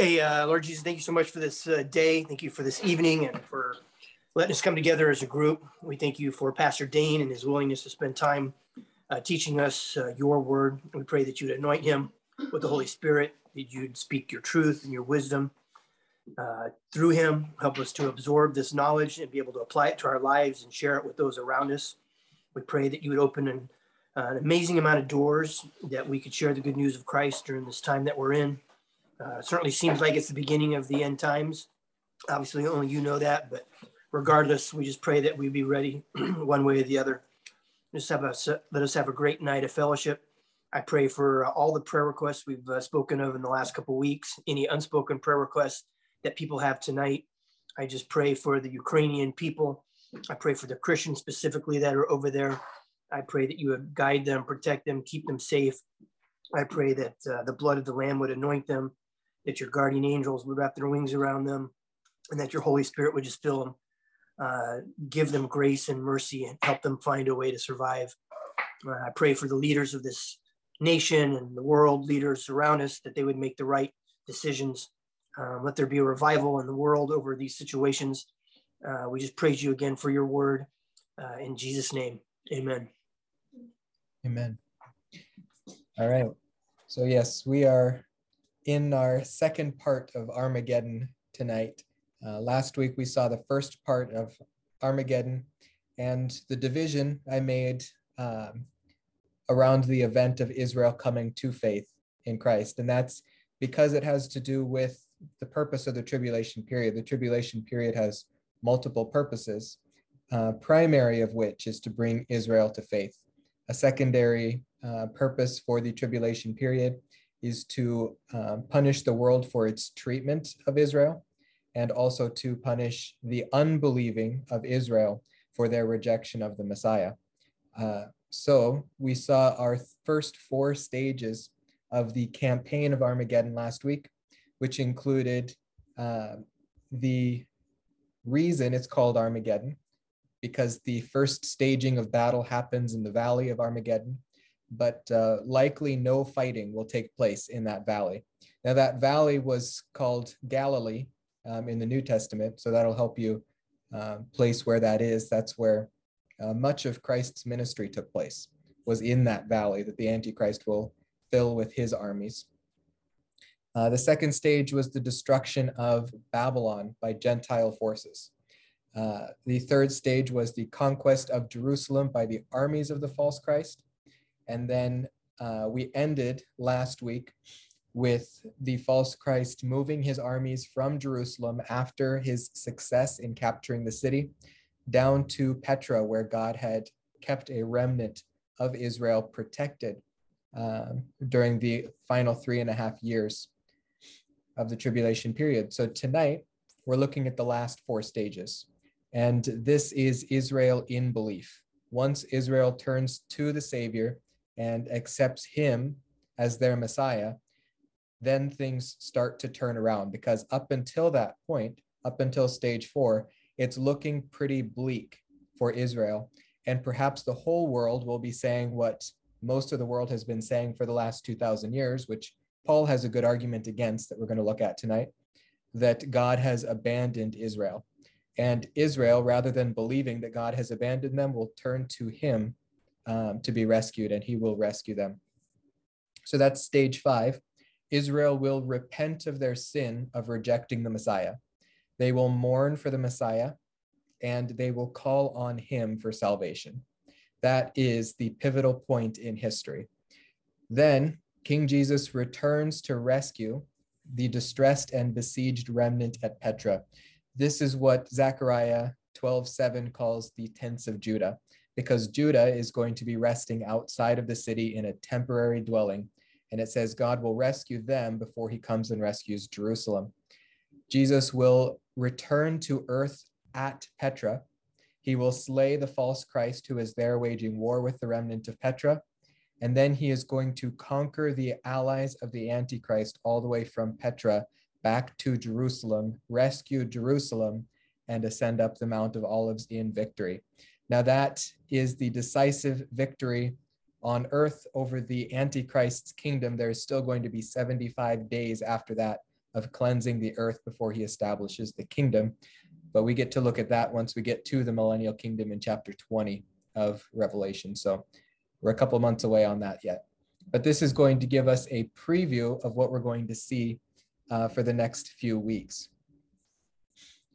Hey, uh, Lord Jesus, thank you so much for this uh, day. Thank you for this evening and for letting us come together as a group. We thank you for Pastor Dane and his willingness to spend time uh, teaching us uh, your word. We pray that you'd anoint him with the Holy Spirit, that you'd speak your truth and your wisdom uh, through him. Help us to absorb this knowledge and be able to apply it to our lives and share it with those around us. We pray that you would open an, uh, an amazing amount of doors that we could share the good news of Christ during this time that we're in. Uh, certainly seems like it's the beginning of the end times. Obviously, only you know that, but regardless, we just pray that we be ready one way or the other. Just have a let us have a great night of fellowship. I pray for uh, all the prayer requests we've uh, spoken of in the last couple weeks. Any unspoken prayer requests that people have tonight. I just pray for the Ukrainian people. I pray for the Christians specifically that are over there. I pray that you would guide them, protect them, keep them safe. I pray that uh, the blood of the Lamb would anoint them, that your guardian angels would wrap their wings around them, and that your Holy Spirit would just fill them, uh, give them grace and mercy, and help them find a way to survive. Uh, I pray for the leaders of this nation and the world leaders around us that they would make the right decisions um, let there be a revival in the world over these situations. Uh, we just praise you again for your word. Uh, in Jesus' name, amen. Amen. All right. So, yes, we are in our second part of Armageddon tonight. Uh, last week, we saw the first part of Armageddon and the division I made um, around the event of Israel coming to faith in Christ. And that's because it has to do with the purpose of the tribulation period. The tribulation period has multiple purposes, uh, primary of which is to bring Israel to faith. A secondary uh, purpose for the tribulation period is to uh, punish the world for its treatment of Israel and also to punish the unbelieving of Israel for their rejection of the Messiah. Uh, so we saw our first four stages of the campaign of Armageddon last week which included uh, the reason it's called Armageddon, because the first staging of battle happens in the valley of Armageddon, but uh, likely no fighting will take place in that valley. Now, that valley was called Galilee um, in the New Testament, so that'll help you uh, place where that is. That's where uh, much of Christ's ministry took place, was in that valley that the Antichrist will fill with his armies. Uh, the second stage was the destruction of Babylon by Gentile forces. Uh, the third stage was the conquest of Jerusalem by the armies of the false Christ. And then uh, we ended last week with the false Christ moving his armies from Jerusalem after his success in capturing the city down to Petra, where God had kept a remnant of Israel protected um, during the final three and a half years of the tribulation period. So tonight, we're looking at the last four stages. And this is Israel in belief. Once Israel turns to the Savior and accepts Him as their Messiah, then things start to turn around because up until that point, up until stage four, it's looking pretty bleak for Israel. And perhaps the whole world will be saying what most of the world has been saying for the last 2,000 years, which Paul has a good argument against that we're going to look at tonight that God has abandoned Israel. And Israel, rather than believing that God has abandoned them, will turn to him um, to be rescued, and he will rescue them. So that's stage five. Israel will repent of their sin of rejecting the Messiah. They will mourn for the Messiah, and they will call on him for salvation. That is the pivotal point in history. Then King Jesus returns to rescue the distressed and besieged remnant at Petra. This is what Zechariah 12:7 calls the tents of Judah, because Judah is going to be resting outside of the city in a temporary dwelling. And it says God will rescue them before he comes and rescues Jerusalem. Jesus will return to earth at Petra. He will slay the false Christ who is there waging war with the remnant of Petra and then he is going to conquer the allies of the Antichrist all the way from Petra back to Jerusalem, rescue Jerusalem, and ascend up the Mount of Olives in victory. Now, that is the decisive victory on earth over the Antichrist's kingdom. There is still going to be 75 days after that of cleansing the earth before he establishes the kingdom. But we get to look at that once we get to the millennial kingdom in chapter 20 of Revelation. So we're a couple months away on that yet. But this is going to give us a preview of what we're going to see uh, for the next few weeks.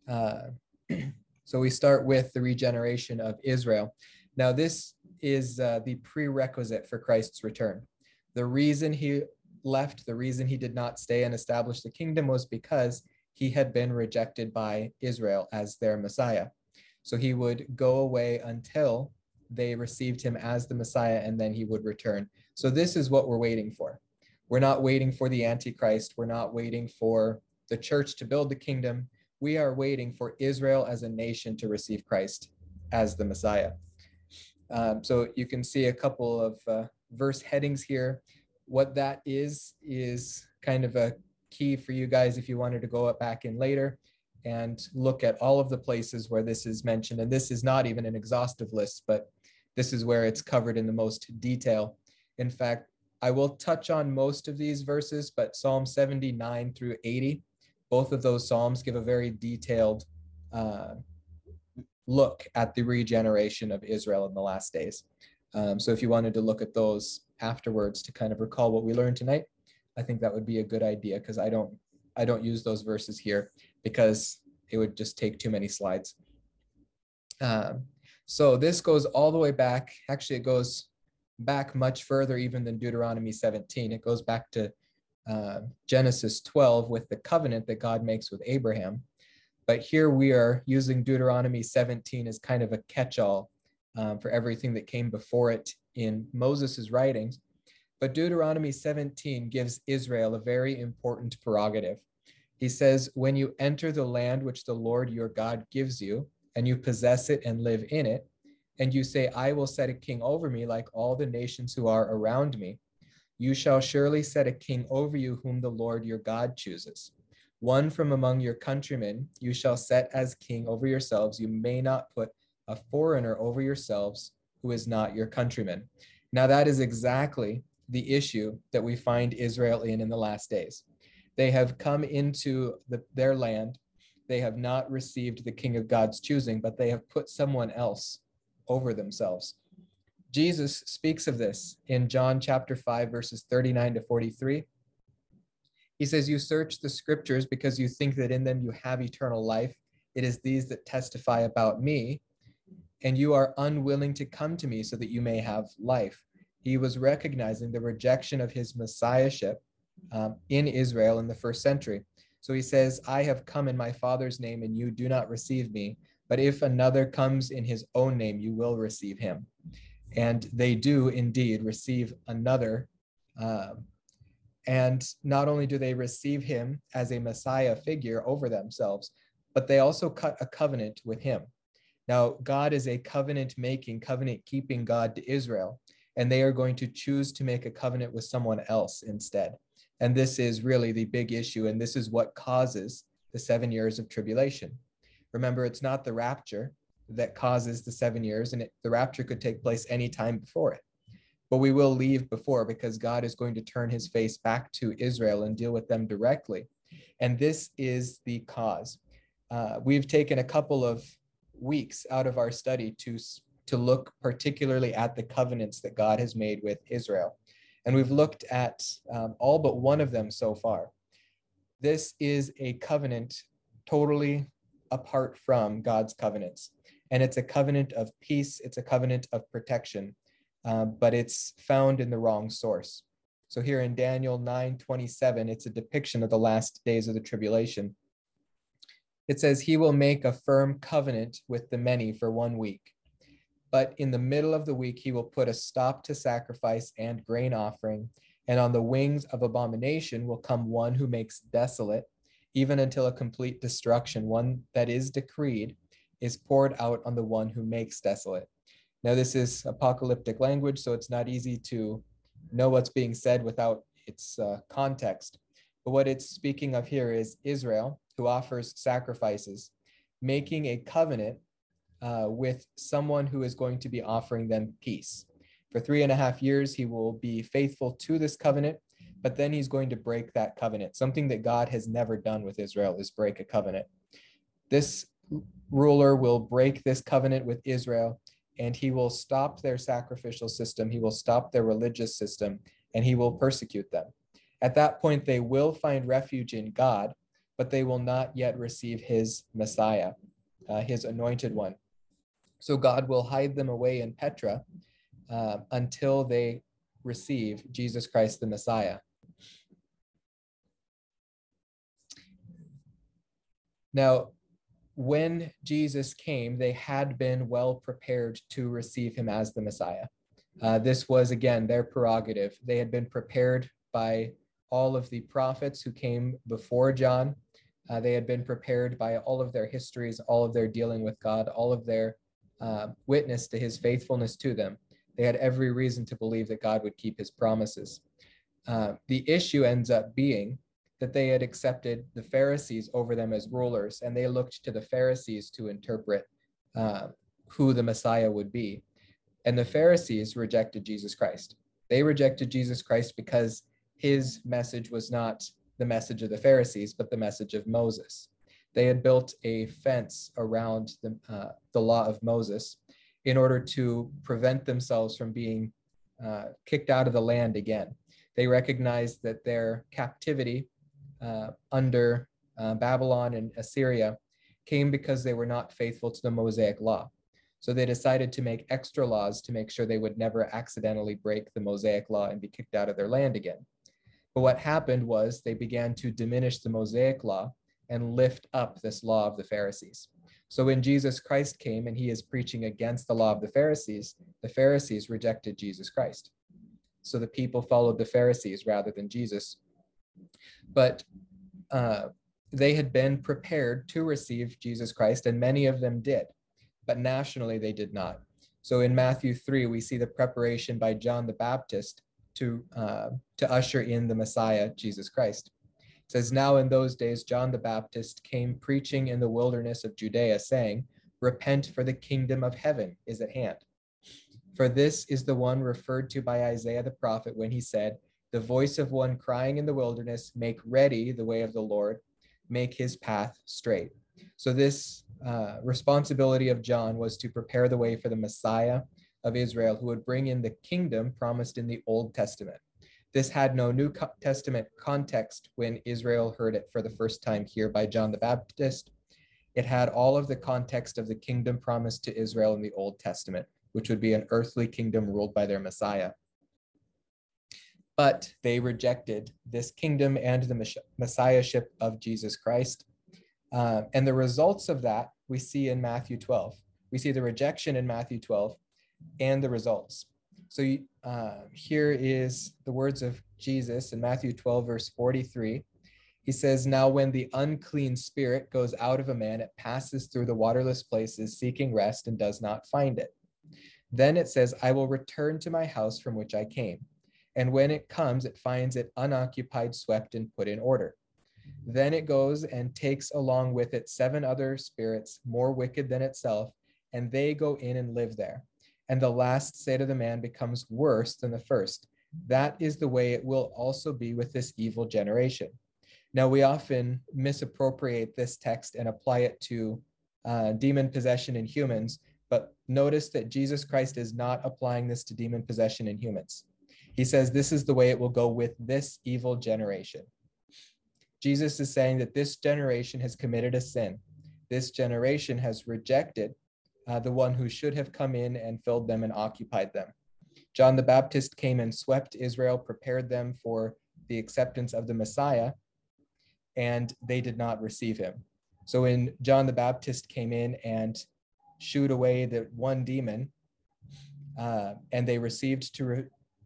Uh, so we start with the regeneration of Israel. Now, this is uh, the prerequisite for Christ's return. The reason he left, the reason he did not stay and establish the kingdom was because he had been rejected by Israel as their Messiah. So he would go away until they received him as the Messiah and then he would return. So this is what we're waiting for. We're not waiting for the Antichrist. We're not waiting for the church to build the kingdom. We are waiting for Israel as a nation to receive Christ as the Messiah. Um, so you can see a couple of uh, verse headings here. What that is, is kind of a key for you guys if you wanted to go back in later and look at all of the places where this is mentioned. And this is not even an exhaustive list, but this is where it's covered in the most detail. In fact, I will touch on most of these verses, but Psalm 79 through 80, both of those Psalms give a very detailed uh, look at the regeneration of Israel in the last days. Um, so if you wanted to look at those afterwards to kind of recall what we learned tonight, I think that would be a good idea because I don't I don't use those verses here because it would just take too many slides. Um, so this goes all the way back. Actually, it goes back much further even than Deuteronomy 17. It goes back to uh, Genesis 12 with the covenant that God makes with Abraham. But here we are using Deuteronomy 17 as kind of a catch all um, for everything that came before it in Moses' writings. But Deuteronomy 17 gives Israel a very important prerogative. He says, When you enter the land which the Lord your God gives you, and you possess it and live in it, and you say, I will set a king over me like all the nations who are around me, you shall surely set a king over you whom the Lord your God chooses. One from among your countrymen you shall set as king over yourselves. You may not put a foreigner over yourselves who is not your countryman. Now, that is exactly the issue that we find Israel in in the last days. They have come into the, their land. They have not received the king of God's choosing, but they have put someone else over themselves. Jesus speaks of this in John chapter 5, verses 39 to 43. He says, You search the scriptures because you think that in them you have eternal life. It is these that testify about me, and you are unwilling to come to me so that you may have life. He was recognizing the rejection of his messiahship um, in Israel in the first century. So he says, I have come in my Father's name, and you do not receive me. But if another comes in his own name, you will receive him. And they do indeed receive another. Um, and not only do they receive him as a Messiah figure over themselves, but they also cut a covenant with him. Now, God is a covenant making, covenant keeping God to Israel, and they are going to choose to make a covenant with someone else instead. And this is really the big issue, and this is what causes the seven years of tribulation. Remember, it's not the rapture that causes the seven years, and it, the rapture could take place any time before it. But we will leave before because God is going to turn his face back to Israel and deal with them directly. And this is the cause. Uh, we've taken a couple of weeks out of our study to, to look particularly at the covenants that God has made with Israel. And we've looked at um, all but one of them so far. This is a covenant totally apart from God's covenants. And it's a covenant of peace, it's a covenant of protection, uh, but it's found in the wrong source. So here in Daniel 9 27, it's a depiction of the last days of the tribulation. It says, He will make a firm covenant with the many for one week. But in the middle of the week, he will put a stop to sacrifice and grain offering. And on the wings of abomination will come one who makes desolate, even until a complete destruction, one that is decreed, is poured out on the one who makes desolate. Now, this is apocalyptic language, so it's not easy to know what's being said without its uh, context. But what it's speaking of here is Israel, who offers sacrifices, making a covenant uh, with someone who is going to be offering them peace. For three and a half years, he will be faithful to this covenant, but then he's going to break that covenant. Something that God has never done with Israel is break a covenant. This ruler will break this covenant with Israel and he will stop their sacrificial system, he will stop their religious system, and he will persecute them. At that point, they will find refuge in God, but they will not yet receive his Messiah, uh, his anointed one. So God will hide them away in Petra uh, until they receive Jesus Christ the Messiah. Now, when Jesus came, they had been well prepared to receive him as the Messiah. Uh, this was, again, their prerogative. They had been prepared by all of the prophets who came before John. Uh, they had been prepared by all of their histories, all of their dealing with God, all of their uh, witness to his faithfulness to them. They had every reason to believe that God would keep his promises. Uh, the issue ends up being that they had accepted the Pharisees over them as rulers, and they looked to the Pharisees to interpret uh, who the Messiah would be. And the Pharisees rejected Jesus Christ. They rejected Jesus Christ because his message was not the message of the Pharisees, but the message of Moses. They had built a fence around the, uh, the law of Moses in order to prevent themselves from being uh, kicked out of the land again. They recognized that their captivity uh, under uh, Babylon and Assyria came because they were not faithful to the Mosaic law. So they decided to make extra laws to make sure they would never accidentally break the Mosaic law and be kicked out of their land again. But what happened was they began to diminish the Mosaic law and lift up this law of the Pharisees. So when Jesus Christ came and he is preaching against the law of the Pharisees, the Pharisees rejected Jesus Christ. So the people followed the Pharisees rather than Jesus but uh, they had been prepared to receive Jesus Christ, and many of them did, but nationally they did not. So in Matthew 3, we see the preparation by John the Baptist to, uh, to usher in the Messiah, Jesus Christ. It says, Now in those days, John the Baptist came preaching in the wilderness of Judea, saying, Repent, for the kingdom of heaven is at hand. For this is the one referred to by Isaiah the prophet when he said, the voice of one crying in the wilderness, make ready the way of the Lord, make his path straight. So, this uh, responsibility of John was to prepare the way for the Messiah of Israel who would bring in the kingdom promised in the Old Testament. This had no New Testament context when Israel heard it for the first time here by John the Baptist. It had all of the context of the kingdom promised to Israel in the Old Testament, which would be an earthly kingdom ruled by their Messiah but they rejected this kingdom and the messiahship of Jesus Christ. Uh, and the results of that we see in Matthew 12. We see the rejection in Matthew 12 and the results. So uh, here is the words of Jesus in Matthew 12, verse 43. He says, Now when the unclean spirit goes out of a man, it passes through the waterless places, seeking rest, and does not find it. Then it says, I will return to my house from which I came. And when it comes, it finds it unoccupied, swept, and put in order. Then it goes and takes along with it seven other spirits more wicked than itself, and they go in and live there. And the last state of the man becomes worse than the first. That is the way it will also be with this evil generation. Now, we often misappropriate this text and apply it to uh, demon possession in humans, but notice that Jesus Christ is not applying this to demon possession in humans. He says, This is the way it will go with this evil generation. Jesus is saying that this generation has committed a sin. This generation has rejected uh, the one who should have come in and filled them and occupied them. John the Baptist came and swept Israel, prepared them for the acceptance of the Messiah, and they did not receive him. So when John the Baptist came in and shooed away the one demon, uh, and they received to re-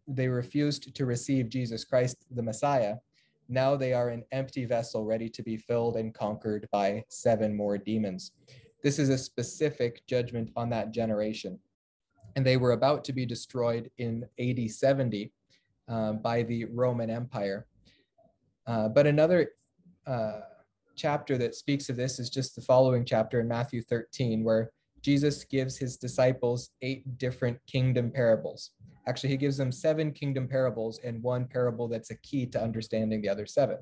they refused to receive Jesus Christ, the Messiah, now they are an empty vessel ready to be filled and conquered by seven more demons. This is a specific judgment on that generation. And they were about to be destroyed in AD 70 uh, by the Roman Empire. Uh, but another uh, chapter that speaks of this is just the following chapter in Matthew 13, where Jesus gives his disciples eight different kingdom parables. Actually, he gives them seven kingdom parables and one parable that's a key to understanding the other seven.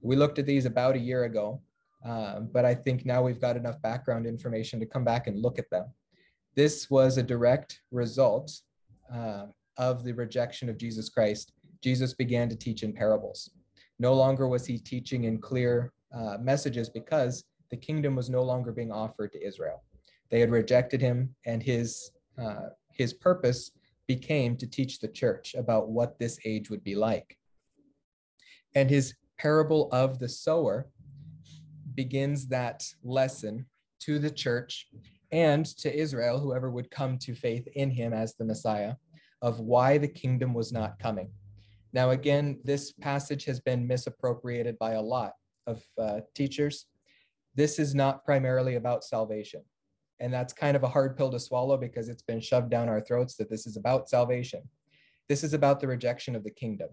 We looked at these about a year ago, um, but I think now we've got enough background information to come back and look at them. This was a direct result uh, of the rejection of Jesus Christ. Jesus began to teach in parables. No longer was he teaching in clear uh, messages because the kingdom was no longer being offered to Israel. They had rejected him, and his uh, his purpose became to teach the church about what this age would be like. And his parable of the sower begins that lesson to the church and to Israel, whoever would come to faith in him as the Messiah, of why the kingdom was not coming. Now, again, this passage has been misappropriated by a lot of uh, teachers. This is not primarily about salvation. And that's kind of a hard pill to swallow because it's been shoved down our throats that this is about salvation. This is about the rejection of the kingdom.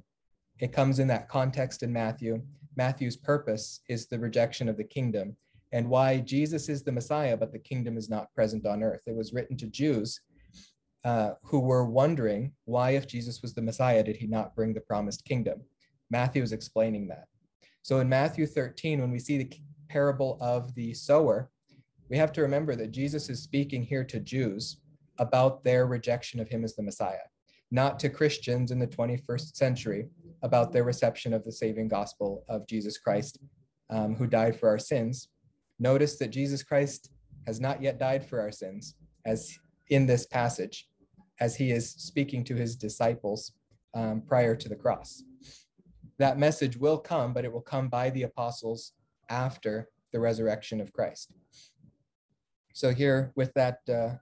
It comes in that context in Matthew. Matthew's purpose is the rejection of the kingdom and why Jesus is the Messiah, but the kingdom is not present on earth. It was written to Jews uh, who were wondering why, if Jesus was the Messiah, did he not bring the promised kingdom? Matthew is explaining that. So in Matthew 13, when we see the parable of the sower, we have to remember that Jesus is speaking here to Jews about their rejection of him as the Messiah, not to Christians in the 21st century about their reception of the saving gospel of Jesus Christ, um, who died for our sins. Notice that Jesus Christ has not yet died for our sins, as in this passage, as he is speaking to his disciples um, prior to the cross. That message will come, but it will come by the apostles after the resurrection of Christ. So here with that uh,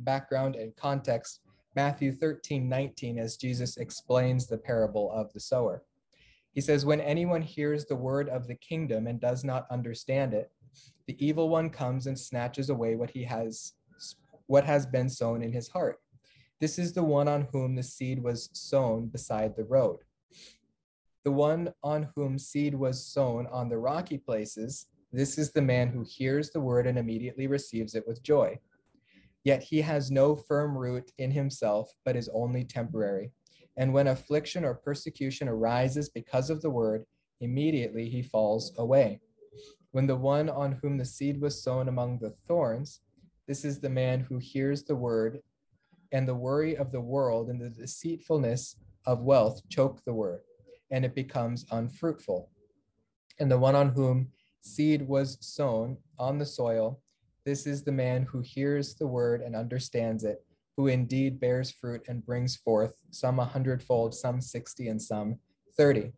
background and context, Matthew 13, 19, as Jesus explains the parable of the sower. He says, When anyone hears the word of the kingdom and does not understand it, the evil one comes and snatches away what he has what has been sown in his heart. This is the one on whom the seed was sown beside the road. The one on whom seed was sown on the rocky places this is the man who hears the word and immediately receives it with joy. Yet he has no firm root in himself, but is only temporary. And when affliction or persecution arises because of the word, immediately he falls away. When the one on whom the seed was sown among the thorns, this is the man who hears the word, and the worry of the world and the deceitfulness of wealth choke the word, and it becomes unfruitful. And the one on whom seed was sown on the soil. This is the man who hears the word and understands it, who indeed bears fruit and brings forth some a hundredfold, some 60, and some 30.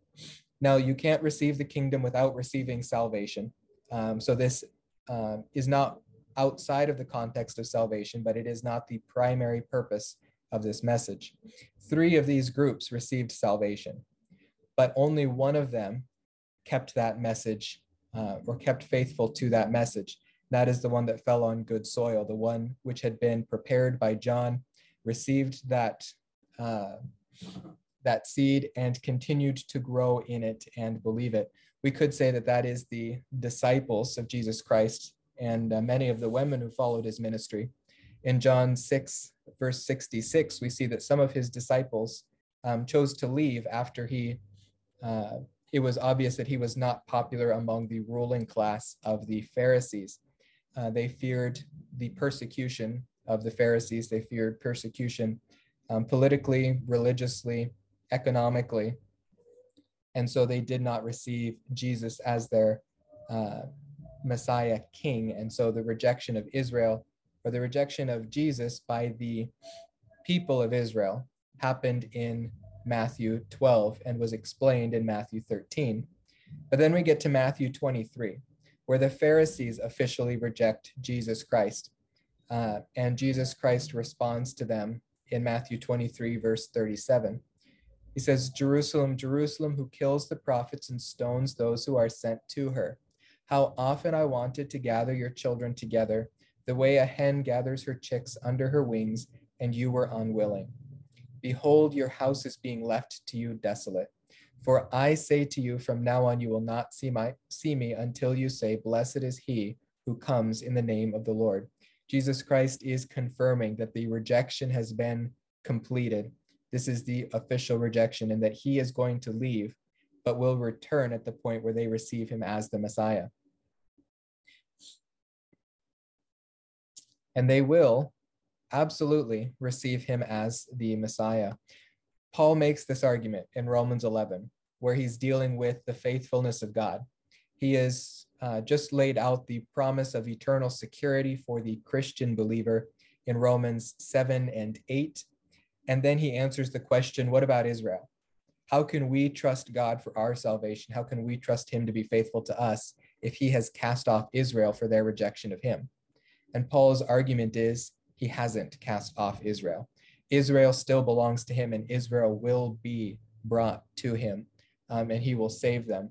Now, you can't receive the kingdom without receiving salvation. Um, so, this um, is not outside of the context of salvation, but it is not the primary purpose of this message. Three of these groups received salvation, but only one of them kept that message uh, or kept faithful to that message. That is the one that fell on good soil, the one which had been prepared by John, received that uh, that seed and continued to grow in it and believe it. We could say that that is the disciples of Jesus Christ and uh, many of the women who followed his ministry. In John 6, verse 66, we see that some of his disciples um, chose to leave after he uh, it was obvious that he was not popular among the ruling class of the Pharisees. Uh, they feared the persecution of the Pharisees. They feared persecution um, politically, religiously, economically. And so they did not receive Jesus as their uh, Messiah king. And so the rejection of Israel or the rejection of Jesus by the people of Israel happened in Matthew 12 and was explained in Matthew 13. But then we get to Matthew 23, where the Pharisees officially reject Jesus Christ. Uh, and Jesus Christ responds to them in Matthew 23, verse 37. He says, Jerusalem, Jerusalem, who kills the prophets and stones those who are sent to her. How often I wanted to gather your children together, the way a hen gathers her chicks under her wings, and you were unwilling. Behold, your house is being left to you desolate. For I say to you, from now on you will not see my see me until you say, Blessed is he who comes in the name of the Lord. Jesus Christ is confirming that the rejection has been completed. This is the official rejection, and that he is going to leave, but will return at the point where they receive him as the Messiah. And they will absolutely receive him as the Messiah. Paul makes this argument in Romans 11, where he's dealing with the faithfulness of God. He has uh, just laid out the promise of eternal security for the Christian believer in Romans 7 and 8. And then he answers the question what about Israel? How can we trust God for our salvation? How can we trust him to be faithful to us if he has cast off Israel for their rejection of him? And Paul's argument is he hasn't cast off Israel. Israel still belongs to him, and Israel will be brought to him, um, and he will save them.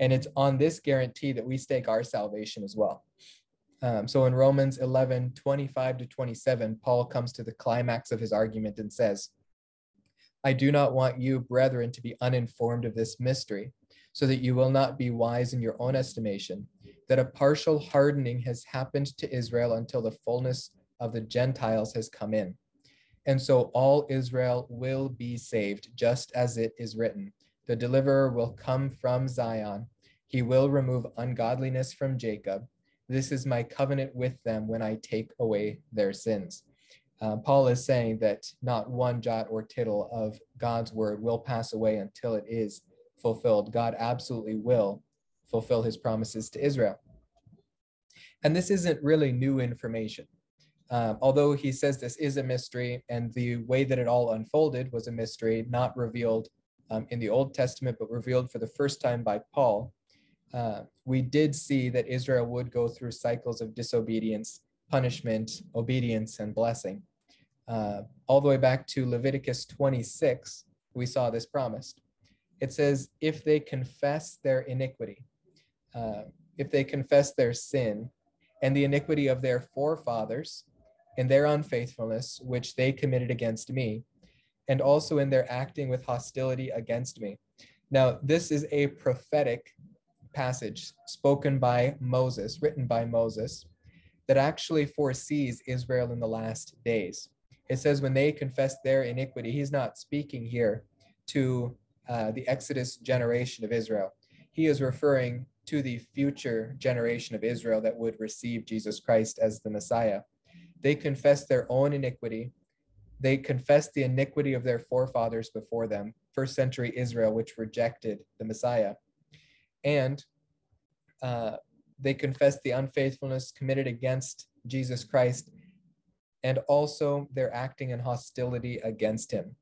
And it's on this guarantee that we stake our salvation as well. Um, so in Romans 11, 25 to 27, Paul comes to the climax of his argument and says, I do not want you, brethren, to be uninformed of this mystery, so that you will not be wise in your own estimation, that a partial hardening has happened to Israel until the fullness of the Gentiles has come in. And so all Israel will be saved, just as it is written The deliverer will come from Zion. He will remove ungodliness from Jacob. This is my covenant with them when I take away their sins. Uh, Paul is saying that not one jot or tittle of God's word will pass away until it is fulfilled. God absolutely will fulfill his promises to Israel. And this isn't really new information. Um, although he says this is a mystery, and the way that it all unfolded was a mystery, not revealed um, in the Old Testament, but revealed for the first time by Paul. Uh, we did see that Israel would go through cycles of disobedience, punishment, obedience, and blessing. Uh, all the way back to Leviticus 26, we saw this promised. It says, if they confess their iniquity, uh, if they confess their sin and the iniquity of their forefathers, in their unfaithfulness, which they committed against me, and also in their acting with hostility against me. Now, this is a prophetic passage spoken by Moses, written by Moses, that actually foresees Israel in the last days. It says, when they confess their iniquity, he's not speaking here to uh, the Exodus generation of Israel. He is referring to the future generation of Israel that would receive Jesus Christ as the Messiah. They confess their own iniquity. They confess the iniquity of their forefathers before them, first century Israel, which rejected the Messiah. And uh, they confess the unfaithfulness committed against Jesus Christ, and also they're acting in hostility against him.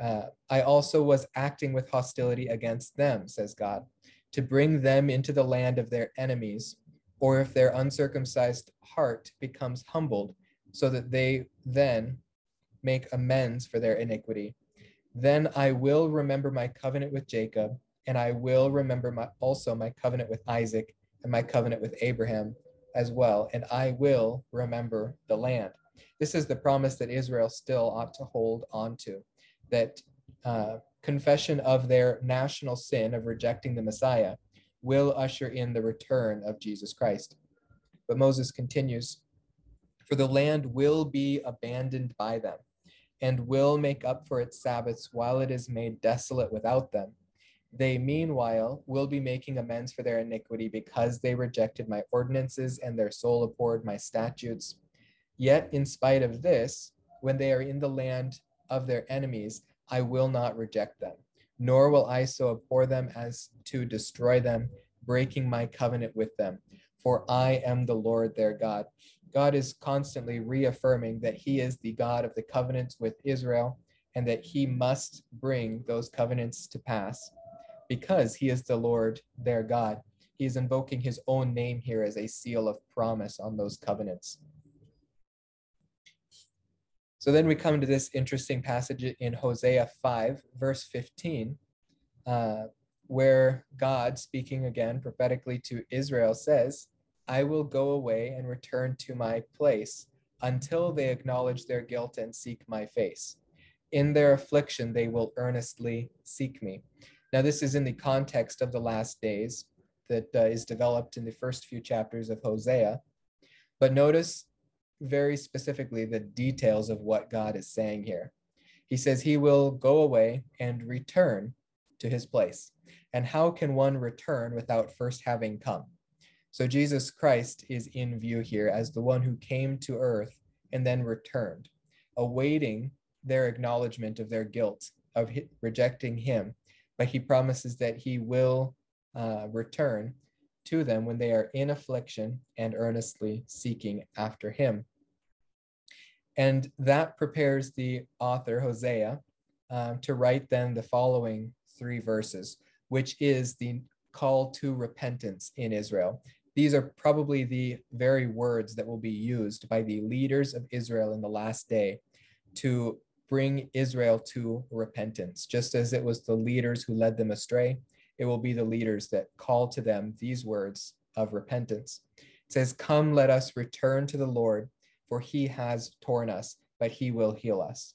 Uh, I also was acting with hostility against them, says God, to bring them into the land of their enemies, or if their uncircumcised heart becomes humbled, so that they then make amends for their iniquity. Then I will remember my covenant with Jacob, and I will remember my, also my covenant with Isaac and my covenant with Abraham as well, and I will remember the land. This is the promise that Israel still ought to hold on to, that uh, confession of their national sin of rejecting the Messiah will usher in the return of Jesus Christ. But Moses continues for the land will be abandoned by them, and will make up for its Sabbaths while it is made desolate without them. They, meanwhile, will be making amends for their iniquity because they rejected my ordinances and their soul abhorred my statutes. Yet, in spite of this, when they are in the land of their enemies, I will not reject them, nor will I so abhor them as to destroy them, breaking my covenant with them. For I am the Lord their God. God is constantly reaffirming that he is the God of the covenants with Israel and that he must bring those covenants to pass because he is the Lord their God. He is invoking his own name here as a seal of promise on those covenants. So then we come to this interesting passage in Hosea 5, verse 15, uh, where God, speaking again prophetically to Israel, says, I will go away and return to my place until they acknowledge their guilt and seek my face. In their affliction, they will earnestly seek me. Now, this is in the context of the last days that uh, is developed in the first few chapters of Hosea. But notice very specifically the details of what God is saying here. He says he will go away and return to his place. And how can one return without first having come? So Jesus Christ is in view here as the one who came to earth and then returned, awaiting their acknowledgement of their guilt of rejecting him. But he promises that he will uh, return to them when they are in affliction and earnestly seeking after him. And that prepares the author, Hosea, um, to write then the following three verses, which is the call to repentance in Israel. These are probably the very words that will be used by the leaders of Israel in the last day to bring Israel to repentance, just as it was the leaders who led them astray it will be the leaders that call to them these words of repentance. It says, Come, let us return to the Lord, for he has torn us, but he will heal us.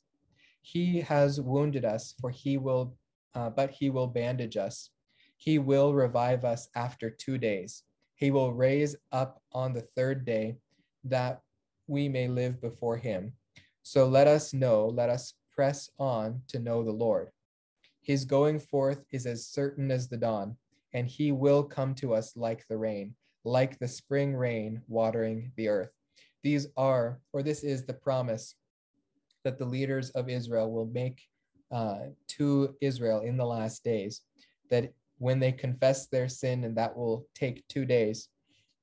He has wounded us, for he will, uh, but he will bandage us. He will revive us after two days. He will raise up on the third day that we may live before him. So let us know, let us press on to know the Lord. His going forth is as certain as the dawn, and he will come to us like the rain, like the spring rain watering the earth. These are, or this is the promise that the leaders of Israel will make uh, to Israel in the last days, that when they confess their sin, and that will take two days,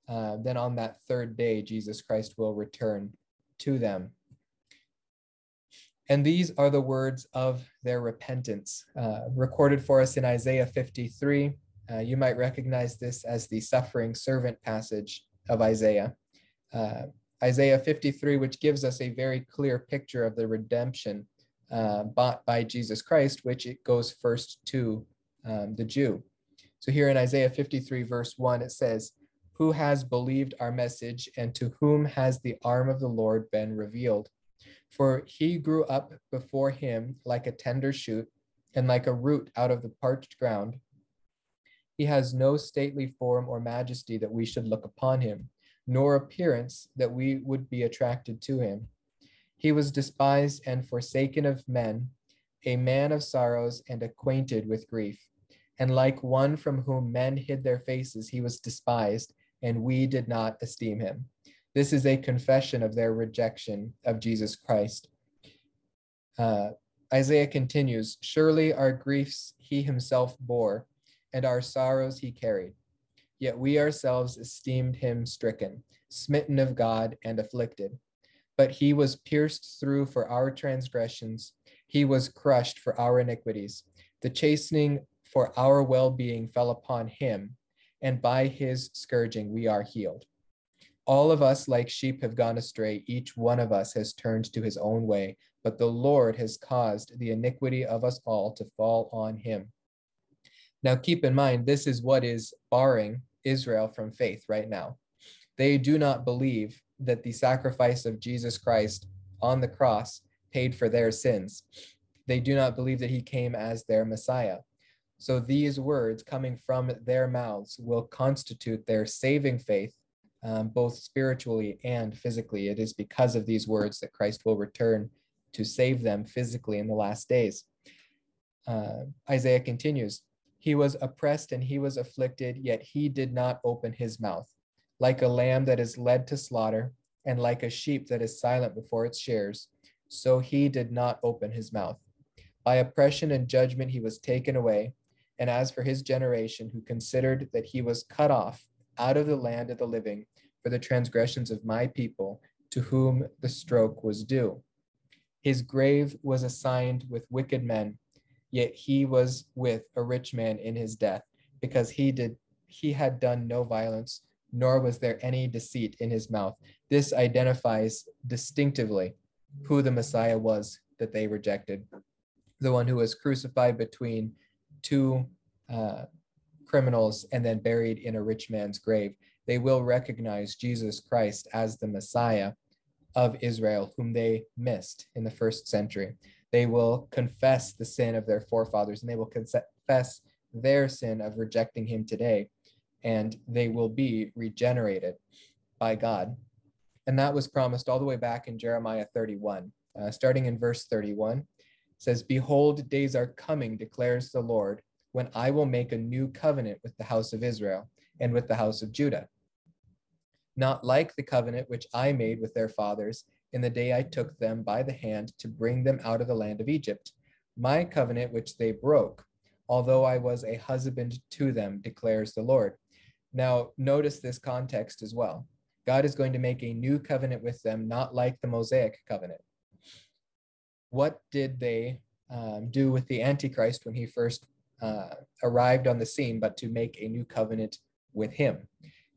uh, then on that third day, Jesus Christ will return to them and these are the words of their repentance, uh, recorded for us in Isaiah 53. Uh, you might recognize this as the suffering servant passage of Isaiah. Uh, Isaiah 53, which gives us a very clear picture of the redemption uh, bought by Jesus Christ, which it goes first to um, the Jew. So here in Isaiah 53, verse 1, it says, Who has believed our message, and to whom has the arm of the Lord been revealed? For he grew up before him like a tender shoot, and like a root out of the parched ground. He has no stately form or majesty that we should look upon him, nor appearance that we would be attracted to him. He was despised and forsaken of men, a man of sorrows and acquainted with grief. And like one from whom men hid their faces, he was despised, and we did not esteem him. This is a confession of their rejection of Jesus Christ. Uh, Isaiah continues Surely our griefs he himself bore, and our sorrows he carried. Yet we ourselves esteemed him stricken, smitten of God, and afflicted. But he was pierced through for our transgressions, he was crushed for our iniquities. The chastening for our well being fell upon him, and by his scourging we are healed. All of us, like sheep, have gone astray. Each one of us has turned to his own way, but the Lord has caused the iniquity of us all to fall on him. Now, keep in mind, this is what is barring Israel from faith right now. They do not believe that the sacrifice of Jesus Christ on the cross paid for their sins. They do not believe that he came as their Messiah. So these words coming from their mouths will constitute their saving faith um, both spiritually and physically. It is because of these words that Christ will return to save them physically in the last days. Uh, Isaiah continues, He was oppressed and he was afflicted, yet he did not open his mouth. Like a lamb that is led to slaughter, and like a sheep that is silent before its shears, so he did not open his mouth. By oppression and judgment he was taken away. And as for his generation, who considered that he was cut off out of the land of the living for the transgressions of my people, to whom the stroke was due. His grave was assigned with wicked men, yet he was with a rich man in his death, because he did he had done no violence, nor was there any deceit in his mouth. This identifies distinctively who the Messiah was that they rejected, the one who was crucified between two uh, criminals and then buried in a rich man's grave. They will recognize Jesus Christ as the Messiah of Israel, whom they missed in the first century. They will confess the sin of their forefathers and they will confess their sin of rejecting him today, and they will be regenerated by God. And that was promised all the way back in Jeremiah 31, uh, starting in verse 31 says, Behold, days are coming, declares the Lord, when I will make a new covenant with the house of Israel and with the house of Judah. Not like the covenant which I made with their fathers in the day I took them by the hand to bring them out of the land of Egypt, my covenant which they broke, although I was a husband to them, declares the Lord. Now, notice this context as well. God is going to make a new covenant with them, not like the Mosaic covenant. What did they um, do with the Antichrist when he first uh, arrived on the scene, but to make a new covenant with him?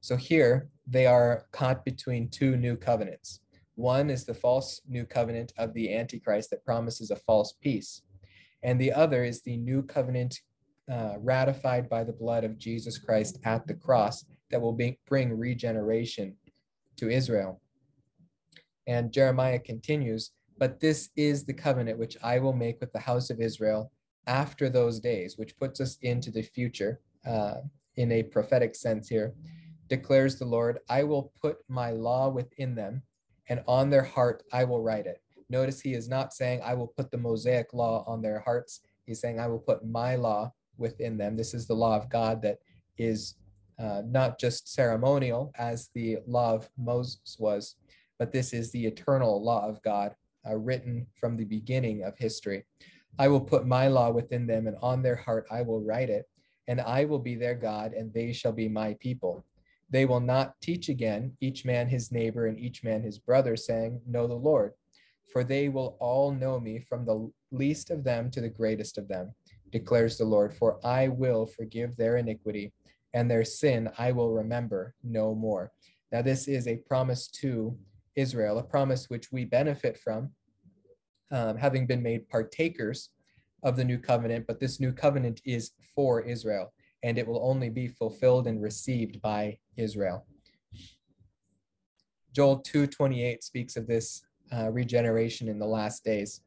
So here they are caught between two new covenants. One is the false new covenant of the Antichrist that promises a false peace. And the other is the new covenant uh, ratified by the blood of Jesus Christ at the cross that will be, bring regeneration to Israel. And Jeremiah continues, but this is the covenant which I will make with the house of Israel after those days, which puts us into the future uh, in a prophetic sense here. Declares the Lord, I will put my law within them, and on their heart I will write it. Notice he is not saying, I will put the Mosaic law on their hearts. He's saying, I will put my law within them. This is the law of God that is uh, not just ceremonial as the law of Moses was, but this is the eternal law of God uh, written from the beginning of history. I will put my law within them, and on their heart I will write it, and I will be their God, and they shall be my people. They will not teach again, each man his neighbor and each man his brother, saying, Know the Lord. For they will all know me, from the least of them to the greatest of them, declares the Lord. For I will forgive their iniquity, and their sin I will remember no more. Now, this is a promise to Israel, a promise which we benefit from, um, having been made partakers of the new covenant, but this new covenant is for Israel, and it will only be fulfilled and received by Israel. Joel 2:28 speaks of this uh, regeneration in the last days,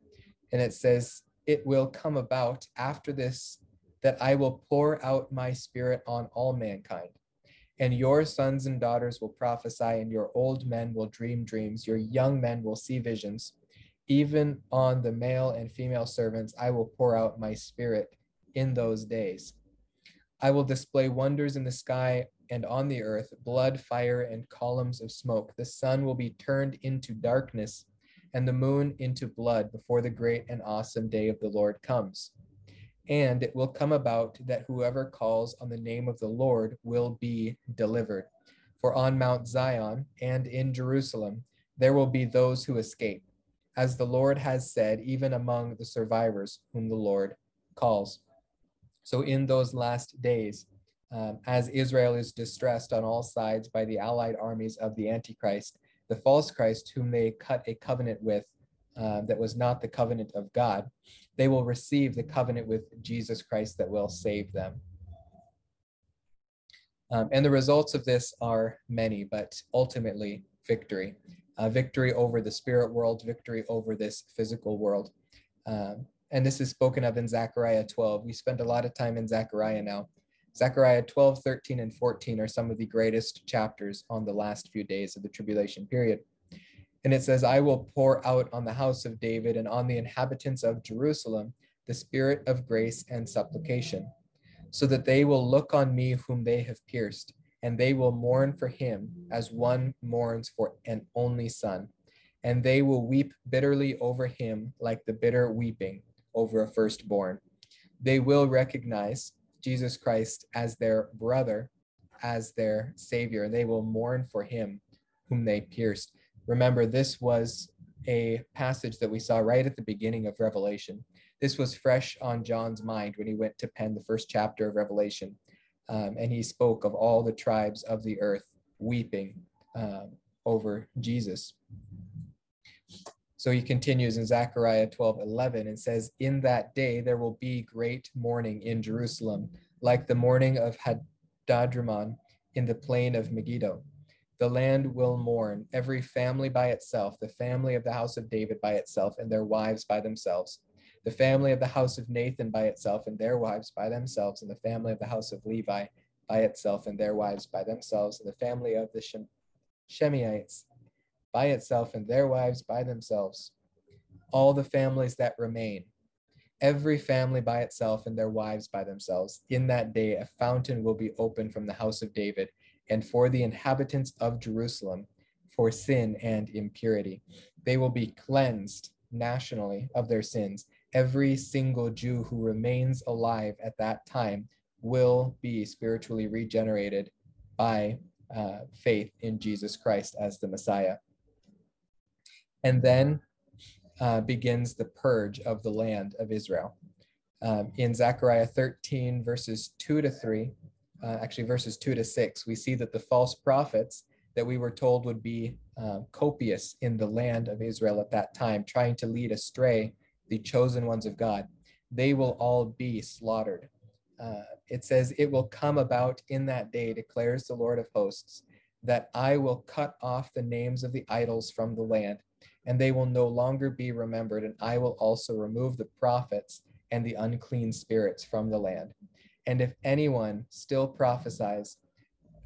and it says, "It will come about after this that I will pour out my spirit on all mankind." And your sons and daughters will prophesy, and your old men will dream dreams, your young men will see visions. Even on the male and female servants, I will pour out my spirit in those days. I will display wonders in the sky and on the earth, blood, fire, and columns of smoke. The sun will be turned into darkness, and the moon into blood before the great and awesome day of the Lord comes. And it will come about that whoever calls on the name of the Lord will be delivered. For on Mount Zion and in Jerusalem there will be those who escape, as the Lord has said, even among the survivors whom the Lord calls. So, in those last days, um, as Israel is distressed on all sides by the allied armies of the Antichrist, the false Christ, whom they cut a covenant with uh, that was not the covenant of God, they will receive the covenant with Jesus Christ that will save them. Um, and the results of this are many, but ultimately victory. Uh, victory over the spirit world, victory over this physical world. Um, and this is spoken of in Zechariah 12. We spend a lot of time in Zechariah now. Zechariah 12, 13, and 14 are some of the greatest chapters on the last few days of the tribulation period. And it says, I will pour out on the house of David and on the inhabitants of Jerusalem the spirit of grace and supplication, so that they will look on me whom they have pierced, and they will mourn for him as one mourns for an only son. And they will weep bitterly over him like the bitter weeping over a firstborn. They will recognize Jesus Christ as their brother, as their savior. And they will mourn for him whom they pierced. Remember, this was a passage that we saw right at the beginning of Revelation. This was fresh on John's mind when he went to pen the first chapter of Revelation. Um, and he spoke of all the tribes of the earth weeping um, over Jesus. So he continues in Zechariah 12 11 and says, In that day there will be great mourning in Jerusalem, like the mourning of Hadadrimmon in the plain of Megiddo the land will mourn, every family by itself, the family of the house of David by itself, and their wives by themselves, the family of the house of Nathan by itself, and their wives by themselves, and the family of the house of Levi by itself, and their wives by themselves, and the family of the Shem- Shemaites by itself and their wives by themselves. All the families that remain, every family by itself and their wives by themselves. In that day, a fountain will be opened from the house of David and for the inhabitants of Jerusalem for sin and impurity. They will be cleansed nationally of their sins. Every single Jew who remains alive at that time will be spiritually regenerated by uh, faith in Jesus Christ as the Messiah. And then uh, begins the purge of the land of Israel. Um, in Zechariah 13, verses 2 to 3, uh, actually verses 2 to 6, we see that the false prophets that we were told would be uh, copious in the land of Israel at that time, trying to lead astray the chosen ones of God, they will all be slaughtered. Uh, it says, It will come about in that day, declares the Lord of hosts, that I will cut off the names of the idols from the land, and they will no longer be remembered, and I will also remove the prophets and the unclean spirits from the land. And if anyone still prophesies,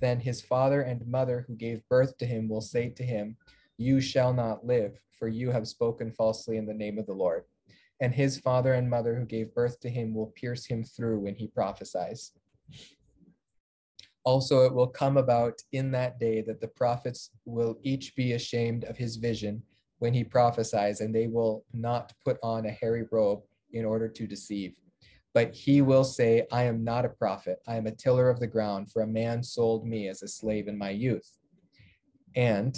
then his father and mother who gave birth to him will say to him, You shall not live, for you have spoken falsely in the name of the Lord. And his father and mother who gave birth to him will pierce him through when he prophesies. Also, it will come about in that day that the prophets will each be ashamed of his vision when he prophesies, and they will not put on a hairy robe in order to deceive. But he will say, I am not a prophet. I am a tiller of the ground, for a man sold me as a slave in my youth. And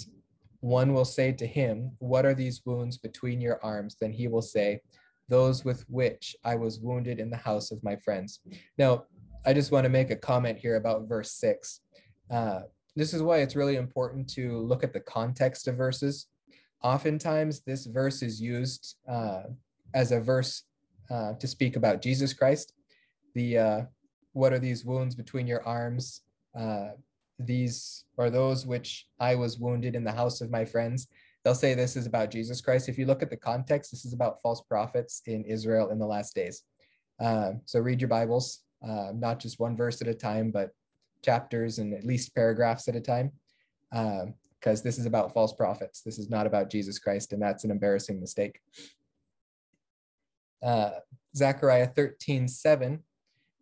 one will say to him, What are these wounds between your arms? Then he will say, Those with which I was wounded in the house of my friends. Now, I just want to make a comment here about verse six. Uh, this is why it's really important to look at the context of verses. Oftentimes, this verse is used uh, as a verse uh, to speak about Jesus Christ. The uh, what are these wounds between your arms? Uh, these are those which I was wounded in the house of my friends. They'll say this is about Jesus Christ. If you look at the context, this is about false prophets in Israel in the last days. Uh, so read your Bibles, uh, not just one verse at a time, but chapters and at least paragraphs at a time, because uh, this is about false prophets. This is not about Jesus Christ, and that's an embarrassing mistake uh, Zechariah 13, 7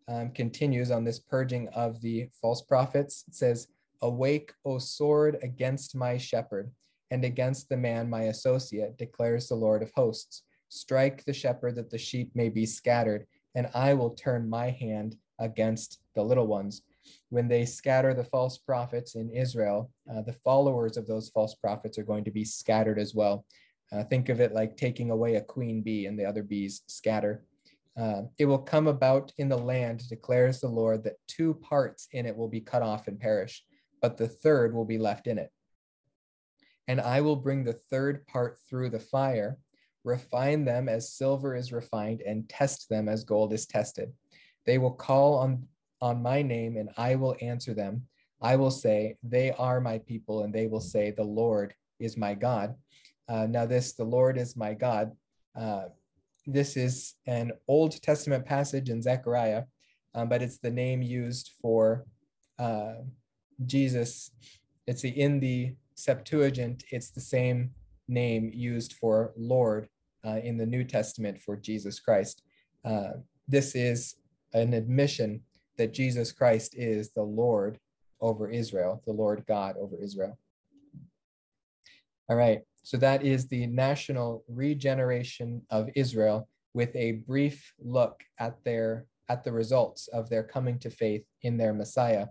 um, continues on this purging of the false prophets. It says, Awake, O sword, against my shepherd, and against the man my associate, declares the Lord of hosts. Strike the shepherd that the sheep may be scattered, and I will turn my hand against the little ones. When they scatter the false prophets in Israel, uh, the followers of those false prophets are going to be scattered as well. Uh, think of it like taking away a queen bee and the other bees scatter. Uh, it will come about in the land, declares the Lord, that two parts in it will be cut off and perish, but the third will be left in it. And I will bring the third part through the fire, refine them as silver is refined, and test them as gold is tested. They will call on, on my name, and I will answer them. I will say, They are my people, and they will say, The Lord is my God. Uh, now, this, the Lord is my God. Uh, this is an Old Testament passage in Zechariah, um, but it's the name used for uh, Jesus. It's the, in the Septuagint, it's the same name used for Lord uh, in the New Testament for Jesus Christ. Uh, this is an admission that Jesus Christ is the Lord over Israel, the Lord God over Israel. All right. So that is the national regeneration of Israel with a brief look at their at the results of their coming to faith in their Messiah.